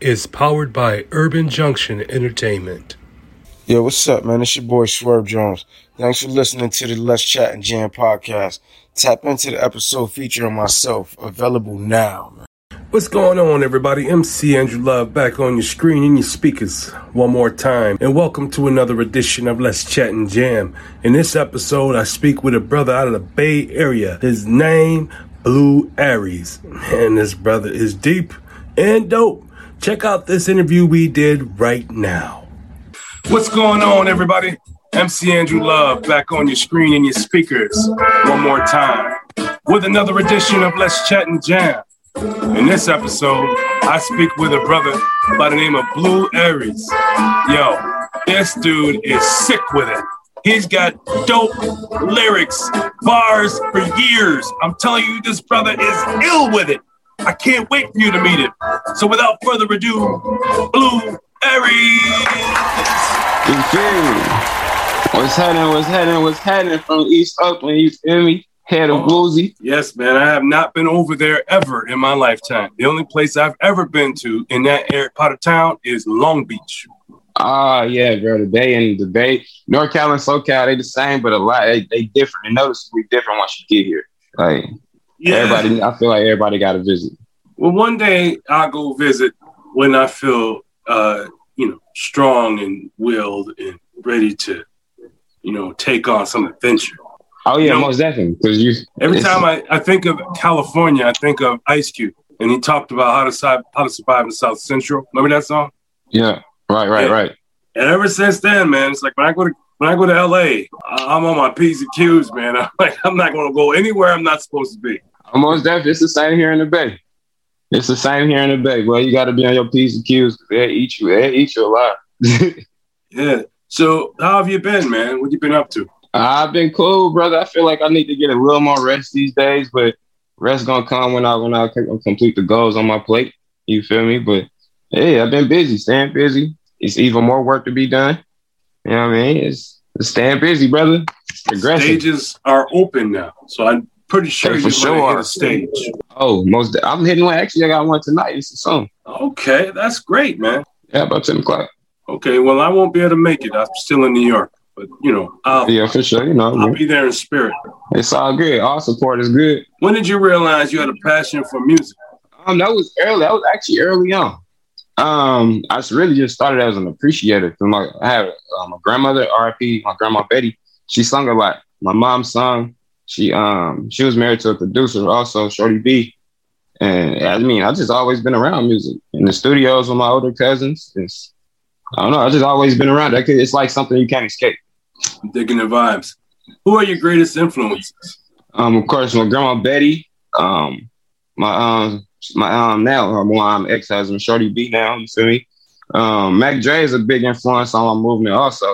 is powered by Urban Junction Entertainment. Yo, what's up, man? It's your boy Swerve Jones. Thanks for listening to the Let's Chat and Jam podcast. Tap into the episode featuring myself, available now, man. What's going on, everybody? MC Andrew Love back on your screen and your speakers one more time, and welcome to another edition of Let's Chat and Jam. In this episode, I speak with a brother out of the Bay Area. His name, Blue Aries, and this brother is deep and dope. Check out this interview we did right now. What's going on, everybody? MC Andrew Love back on your screen and your speakers one more time with another edition of Let's Chat and Jam. In this episode, I speak with a brother by the name of Blue Aries. Yo, this dude is sick with it. He's got dope lyrics, bars for years. I'm telling you, this brother is ill with it. I can't wait for you to meet him. So without further ado, Blue Aries. What's happening? What's happening? What's happening from East Oakland? You feel me? Head of Bluesy. Yes, man. I have not been over there ever in my lifetime. The only place I've ever been to in that area, part of town is Long Beach. Ah, yeah, bro. The Bay and the Bay, NorCal and SoCal, they the same, but a lot they, they different. And noticeably different once you get here. Like Yeah. everybody, I feel like everybody got to visit. Well, one day I'll go visit when I feel, uh, you know, strong and willed and ready to, you know, take on some adventure. Oh yeah, You know- most definitely. Because you Every time I, I think of California, I think of Ice Cube, and he talked about how to survive, how to survive in South Central. Remember that song? yeah, right, right, Yeah. right. And ever since then, man, it's like when I go to when I go to LA, I'm on my P's and Q's, man. I'm like I'm not gonna go anywhere I'm not supposed to be. Most definitely, it's the same here in the Bay. It's the same here in the Bay. Well, you got to be on your P's and Q's. They eat you. They eat you a lot. Yeah. So how have you been, man? What you been up to? I've been cool, brother. I feel like I need to get a little more rest these days, but rest gonna come when I when I complete the goals on my plate. You feel me? But hey, I've been busy, staying busy. It's even more work to be done. You know what I mean? It's, it's staying busy, brother. Stages are open now, so I'm pretty sure Hey, you're for gonna sure. hit a stage. Oh, most. I'm hitting one. Actually, I got one tonight. It's a song. Okay, that's great, man. Yeah, about ten o'clock. Okay, well I won't be able to make it. I'm still in New York, but you know I'll Yeah, for sure. You know, I'll be there in spirit. it's all good. All support is good. When did you realize you had a passion for music? Um, that was early. That was actually early on. Um, I really just started as an appreciator. 'Cause My, I had um, a grandmother, RIP, my grandma Betty. She sung a lot. My mom sung. She um she was married to a producer also, Shorty B. And I mean, I just always been around music in the studios with my older cousins. It's I don't know. I just always been around it. It's like something you can't escape. I'm digging the vibes. Who are your greatest influences? Um, of course, my grandma Betty, um, my um, my um now her mom ex husband Shorty B now. You feel me? Um, Mac Dre is a big influence on my movement. Also,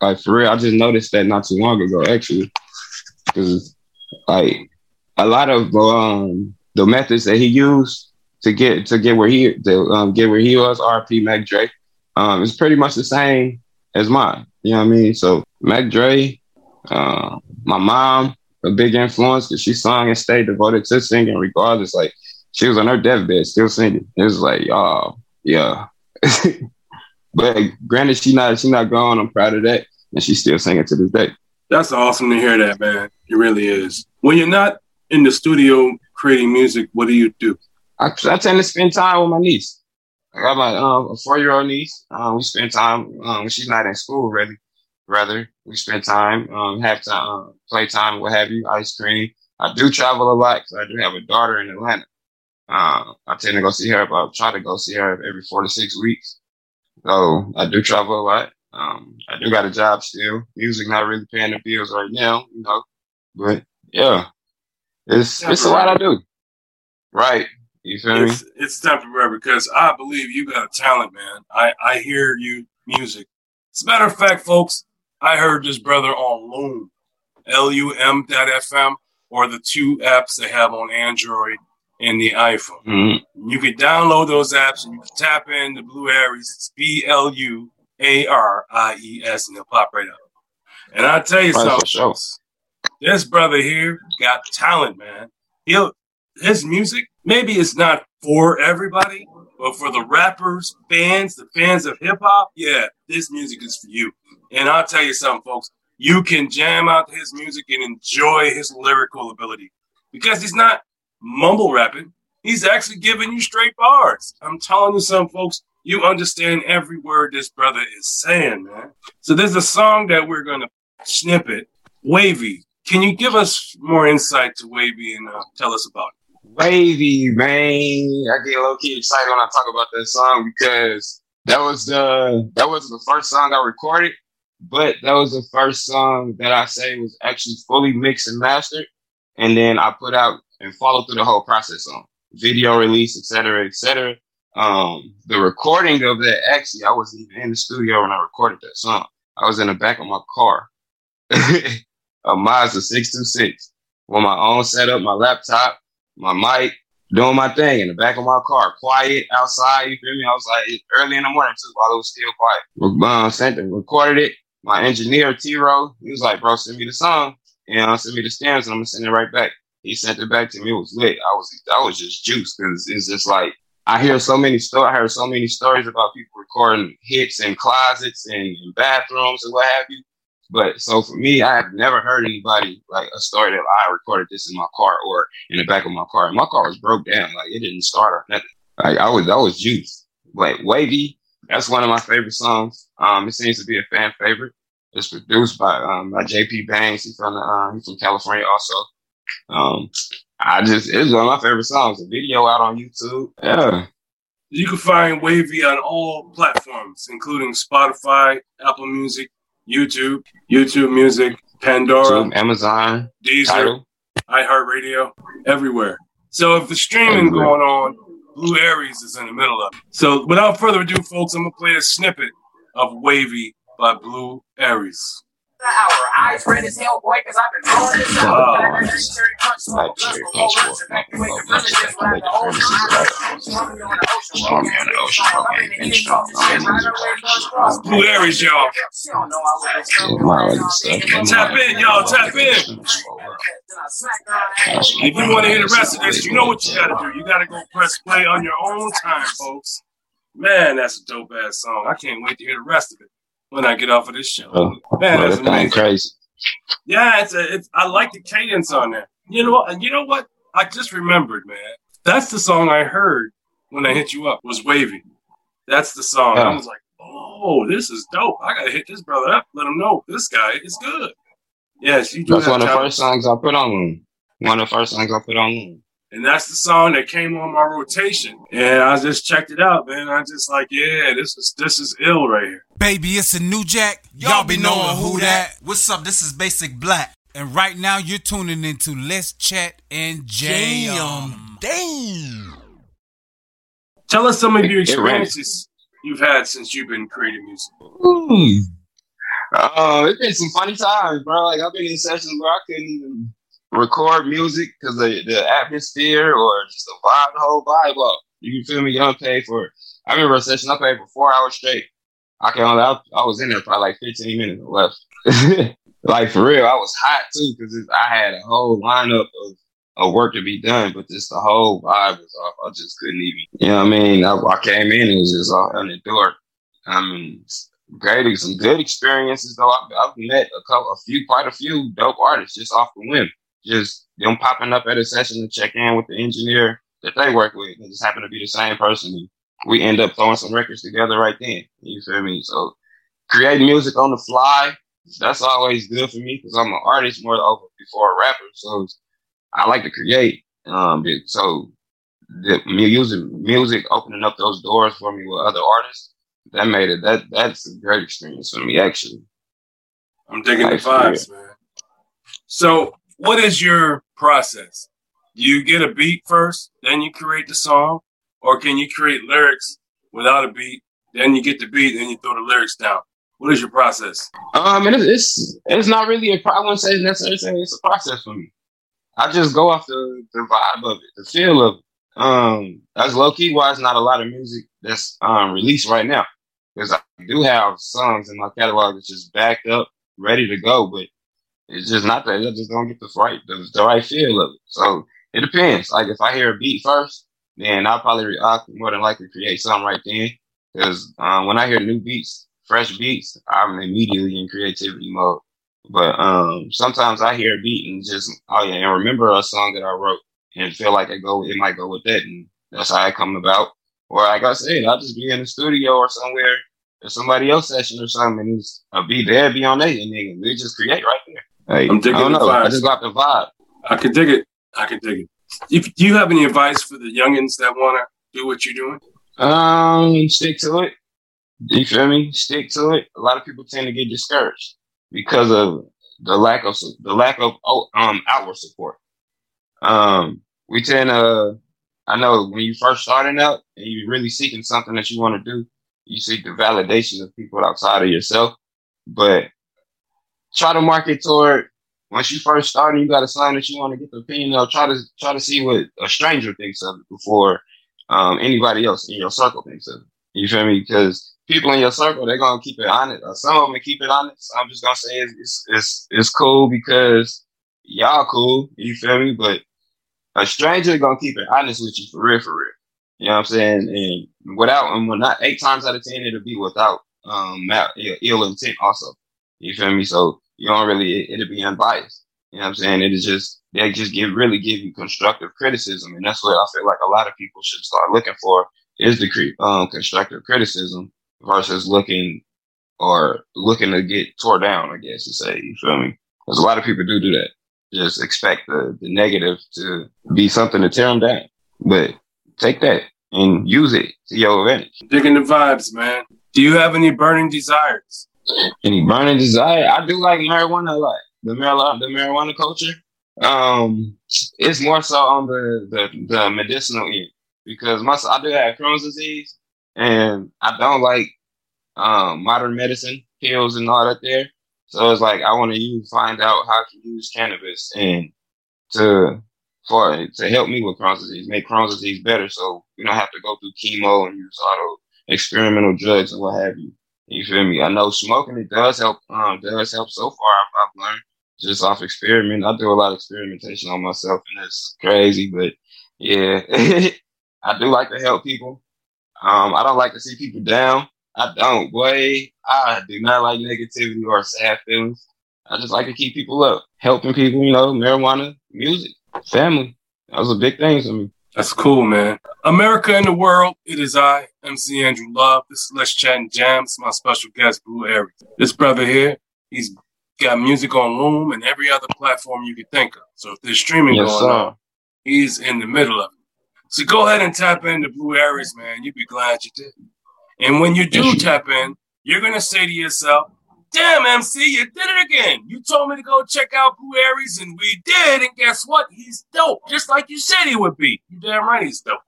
like for real, I just noticed that not too long ago actually, because like a lot of um the methods that he used to get to get where he to um, get where he was, RP Mac Dre, um, is pretty much the same as mine. You know what I mean? So Mac Dre, uh, my mom a big influence because she sung and stayed devoted to singing regardless. Like she was on her deathbed still singing. It was like, oh yeah. but granted, she not she not gone. I'm proud of that, and she's still singing to this day. That's awesome to hear that, man. It really is. When you're not in the studio creating music, what do you do? I, I tend to spend time with my niece. I got my um four year old niece. Um, we spend time um she's not in school really. Rather, we spend time, um, have time, uh, play time, what have you, ice cream. I do travel a lot because I do have a daughter in Atlanta. Uh, I tend to go see her about try to go see her every four to six weeks. So I do travel a lot. I do got a job still. Music not really paying the bills right now, you know. But yeah, it's it's a lot I do. Right. You feel it's, me? It's temporary because I believe you got a talent, man. I, I hear you music. As a matter of fact, folks, I heard this brother on LUM, L-U-M.fm, or the two apps they have on Android and the iPhone. Mm-hmm. You can download those apps and you can tap in the Blue Aries. It's B-L-U-A-R-I-E-S, and they'll pop right up. And I'll tell you right, something. This brother here got talent, man. He'll his music, maybe it's not for everybody, but for the rappers, fans, the fans of hip hop, yeah, this music is for you. And I'll tell you something, folks. You can jam out his music and enjoy his lyrical ability because he's not mumble rapping. He's actually giving you straight bars. I'm telling you something, folks. You understand every word this brother is saying, man. So there's a song that we're to snippet, Wavy. Can you give us more insight to Wavy and uh, tell us about it? Wavy, man. I get low key excited when I talk about that song because that was the that was the first song I recorded, but that was the first song that I say was actually fully mixed and mastered, and then I put out and followed through the whole process on video release, etc., etc. Um, the recording of that actually, I wasn't even in the studio when I recorded that song. I was in the back of my car, a Mazda six two six, with my own setup, my laptop, my mic, doing my thing in the back of my car, quiet outside. You feel me? I was like early in the morning too, while it was still quiet. Uh, sent it, recorded it. My engineer T he was like, "Bro, send me the song, and send me the stems, and I'm gonna send it right back." He sent it back to me. It was lit. I was, I was just juiced because it's just like I hear so many stories. I heard so many stories about people recording hits in closets and in bathrooms and what have you. But so for me, I have never heard anybody like a story that I recorded this in my car or in the back of my car. My car was broke down. Like it didn't start or nothing. Like I was, I was juiced. Like Wavy, that's one of my favorite songs. Um, it seems to be a fan favorite. It's produced by, um, by JP Bangs. He's from, uh, he's from California also. Um, I just, it's one of my favorite songs. The video out on YouTube. Yeah. You can find Wavy on all platforms, including Spotify, Apple Music, YouTube, YouTube Music, Pandora, YouTube, Amazon, Deezer, iHeartRadio, everywhere. So if the streaming everywhere. going on, Blue Aries is in the middle of it. So without further ado, folks, I'm gonna play a snippet of Wavy by Blue Aries hour. Eyes red as hell, boy, because I've been throwing this out. Oh. Like cherry punch for evacuate the villages evacuate the premises Stormy on the ocean, okay, and strong. Blue Aries, y'all. Tap in, y'all, tap in. If you want to hear the rest of this, you know what you gotta do. You gotta go press play on your own time, folks. Man, that's a dope ass song. I can't wait to hear the rest of it when I get off of this show. Oh, Man, that's amazing. crazy. Yeah, it's a, it's. I like the cadence on there. You know, and you know what? I just remembered, man. That's the song I heard when I hit you up. Was wavy. That's the song. I was like, oh, this is dope. I gotta hit this brother up. Let him know this guy is good. Yes, you do. That's one of the first songs I put on. One of the first songs I put on. And that's the song that came on my rotation. And I just checked it out, man. I just like, yeah, this is this is ill right here. Baby, it's a new jack. Y'all be knowing who that. What's up? This is Basic Black. And right now you're tuning into Let's Chat and Jam. Damn. Tell us some of your experiences you've had since you've been creating music. Ooh. Uh, it's been some funny times, bro. Like I've been in sessions where I couldn't even record music because the, the atmosphere or just the vibe, the whole vibe up. You feel me? Don't pay for. I remember a session I paid for four hours straight. I can only, I, I was in there for like 15 minutes left. like for real, I was hot too because I had a whole lineup of, of work to be done, but just the whole vibe was off. I just couldn't even, you know what I mean? I, I came in and it was just all door. I mean, great, some good experiences though. I've, I've met a couple, a few, quite a few dope artists just off the whim just them popping up at a session to check in with the engineer that they work with. It just happened to be the same person. we end up throwing some records together right then. You feel me? So creating music on the fly, that's always good for me because I'm an artist more over before a rapper. So I like to create. Um, so the music, music opening up those doors for me with other artists, that made it that that's a great experience for me actually. I'm digging the vibes, man. So, what is your process? Do you get a beat first, then you create the song, or can you create lyrics without a beat, then you get the beat, then you throw the lyrics down? What is your process? Um, it's it's, it's not really a problem. I wouldn't say necessarily it's a process for me. I just go off the, the vibe of it, the feel of it. Um, that's low key why it's not a lot of music that's um released right now. Because I do have songs in my catalog that's just backed up, ready to go, but it's just not that I just don't get the right the, the right feel of it. So it depends. Like if I hear a beat first, then I'll probably I'll more than likely create something right then. Because um, when I hear new beats, fresh beats, I'm immediately in creativity mode. But um, sometimes I hear a beat and just oh yeah, and remember a song that I wrote and feel like it go it might go with that, and that's how it come about. Or like I said, I'll just be in the studio or somewhere or somebody else session or something, and I'll be there, be on there, and then we just create right there. Hey, I'm digging I don't know. I just got the vibe. I can dig it. I can dig it. If, do you have any advice for the youngins that want to do what you're doing? Um, stick to it. You feel me? Stick to it. A lot of people tend to get discouraged because of the lack of the lack of oh, um outward support. Um, we tend to. I know when you first starting out and you're really seeking something that you want to do, you seek the validation of people outside of yourself. But try to market toward once you first start and you got a sign that you want to get the opinion of, try to try to see what a stranger thinks of it before um, anybody else in your circle thinks of it. You feel me? Because people in your circle, they're gonna keep it honest. Uh, some of them keep it honest. I'm just gonna say it's, it's it's, it's cool because y'all cool. You feel me? But a stranger gonna keep it honest with you for real, for real. You know what I'm saying? And without, and when not eight times out of ten, it'll be without um ill intent. Also, you feel me? So you don't really, it, will be unbiased. You know what I'm saying? It is just, they just give, really give you constructive criticism. And that's what I feel like a lot of people should start looking for is the um, constructive criticism versus looking or looking to get tore down, I guess to say, you feel me? Because a lot of people do do that. Just expect the, the negative to be something to tear them down. But take that and use it to your advantage. Digging the vibes, man. Do you have any burning desires? Any burning desire? I do like marijuana a lot. The marijuana, the marijuana culture. Um, it's more so on the the, the medicinal end because my I do have Crohn's disease, and I don't like um modern medicine pills and all that there. So it's like I want to find out how to use cannabis and to for to help me with Crohn's disease, make Crohn's disease better, so we don't have to go through chemo and use auto experimental drugs and what have you. You feel me? I know smoking it does help. Um, does help so far. I've, learned just off experiment. I do a lot of experimentation on myself, and it's crazy. But yeah, I do like to help people. Um, I don't like to see people down. I don't, boy. I do not like negativity or sad feelings. I just like to keep people up, helping people. You know, marijuana, music, family. That was a big thing for me. That's cool, man. America and the world, it is I, MC Andrew Love. This is Let's Chat and Jams, my special guest, Blue Aries. This brother here, he's got music on LUM and every other platform you could think of. So if there's streaming yes, going sir. on, he's in the middle of it. So go ahead and tap into Blue Aries, man. You'd be glad you did. And when you do tap in, you're going to say to yourself, Damn, MC, you did it again. You told me to go check out Blue Aries, and we did. And guess what? He's dope, just like you said he would be. You damn right he's dope.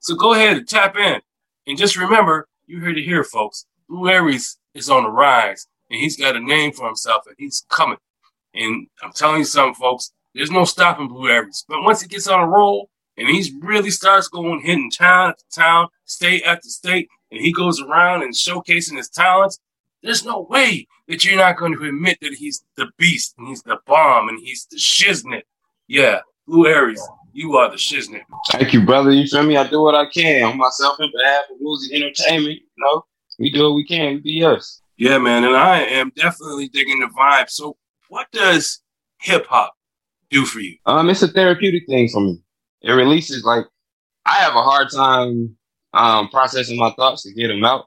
So go ahead and tap in. And just remember, you're here to hear, folks. Blue Aries is on the rise, and he's got a name for himself, and he's coming. And I'm telling you something, folks, there's no stopping Blue Aries. But once he gets on a roll, and he really starts going hitting town after town, state after state, and he goes around and showcasing his talents, there's no way that you're not going to admit that he's the beast and he's the bomb and he's the shiznit. Yeah, Blue Aries, you are the shiznit. Thank you, brother. You feel me? I do what I can on myself and behalf of Woozy Entertainment. You know, we do what we can. We be us. Yeah, man. And I am definitely digging the vibe. So, what does hip hop do for you? Um, it's a therapeutic thing for me. It releases like I have a hard time um, processing my thoughts to get them out,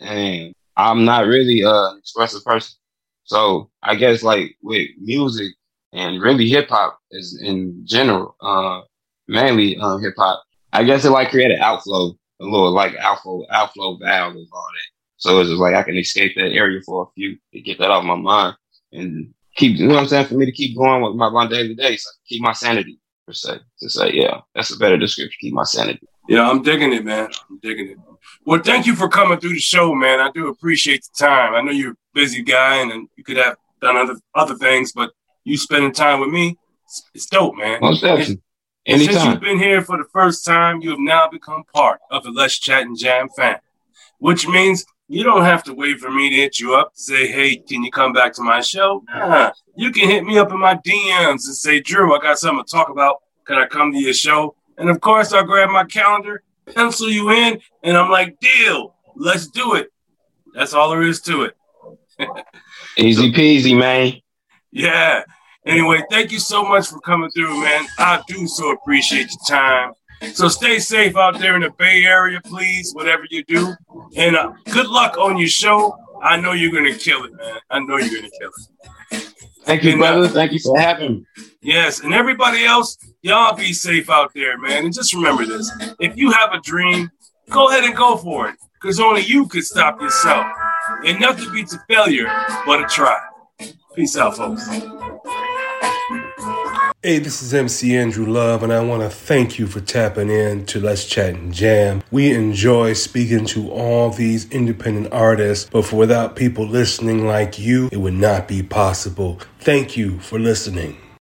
and I'm not really an expressive person. So I guess like with music and really hip hop is in general, uh, mainly um, hip hop. I guess it like created outflow, a little like outflow outflow valve of all that. So it's just like I can escape that area for a few to get that off my mind and keep you know what I'm saying for me to keep going with my, my daily day, so keep my sanity per se. To say, yeah, that's a better description. Keep my sanity. Yeah, I'm digging it, man. I'm digging it. Well, thank you for coming through the show, man. I do appreciate the time. I know you're a busy guy and you could have done other other things, but you spending time with me, it's, it's dope, man. Most definitely. And since you've been here for the first time, you have now become part of the Let's Chat and Jam family, which means you don't have to wait for me to hit you up to say, hey, can you come back to my show? Nah, you can hit me up in my DMs and say, Drew, I got something to talk about. Can I come to your show? And of course, I'll grab my calendar, pencil you in, and I'm like, deal, let's do it. That's all there is to it. Easy peasy, man. Yeah. Anyway, thank you so much for coming through, man. I do so appreciate your time. So stay safe out there in the Bay Area, please, whatever you do. And uh, good luck on your show. I know you're going to kill it, man. I know you're going to kill it. Thank you, and, brother. Uh, Thank you for having me. Yes. And everybody else, y'all be safe out there, man. And just remember this if you have a dream, go ahead and go for it because only you could stop yourself. And nothing beats a failure but a try. Peace out, folks. Hey, this is MC Andrew Love, and I want to thank you for tapping in to Let's Chat and Jam. We enjoy speaking to all these independent artists, but for without people listening like you, it would not be possible. Thank you for listening.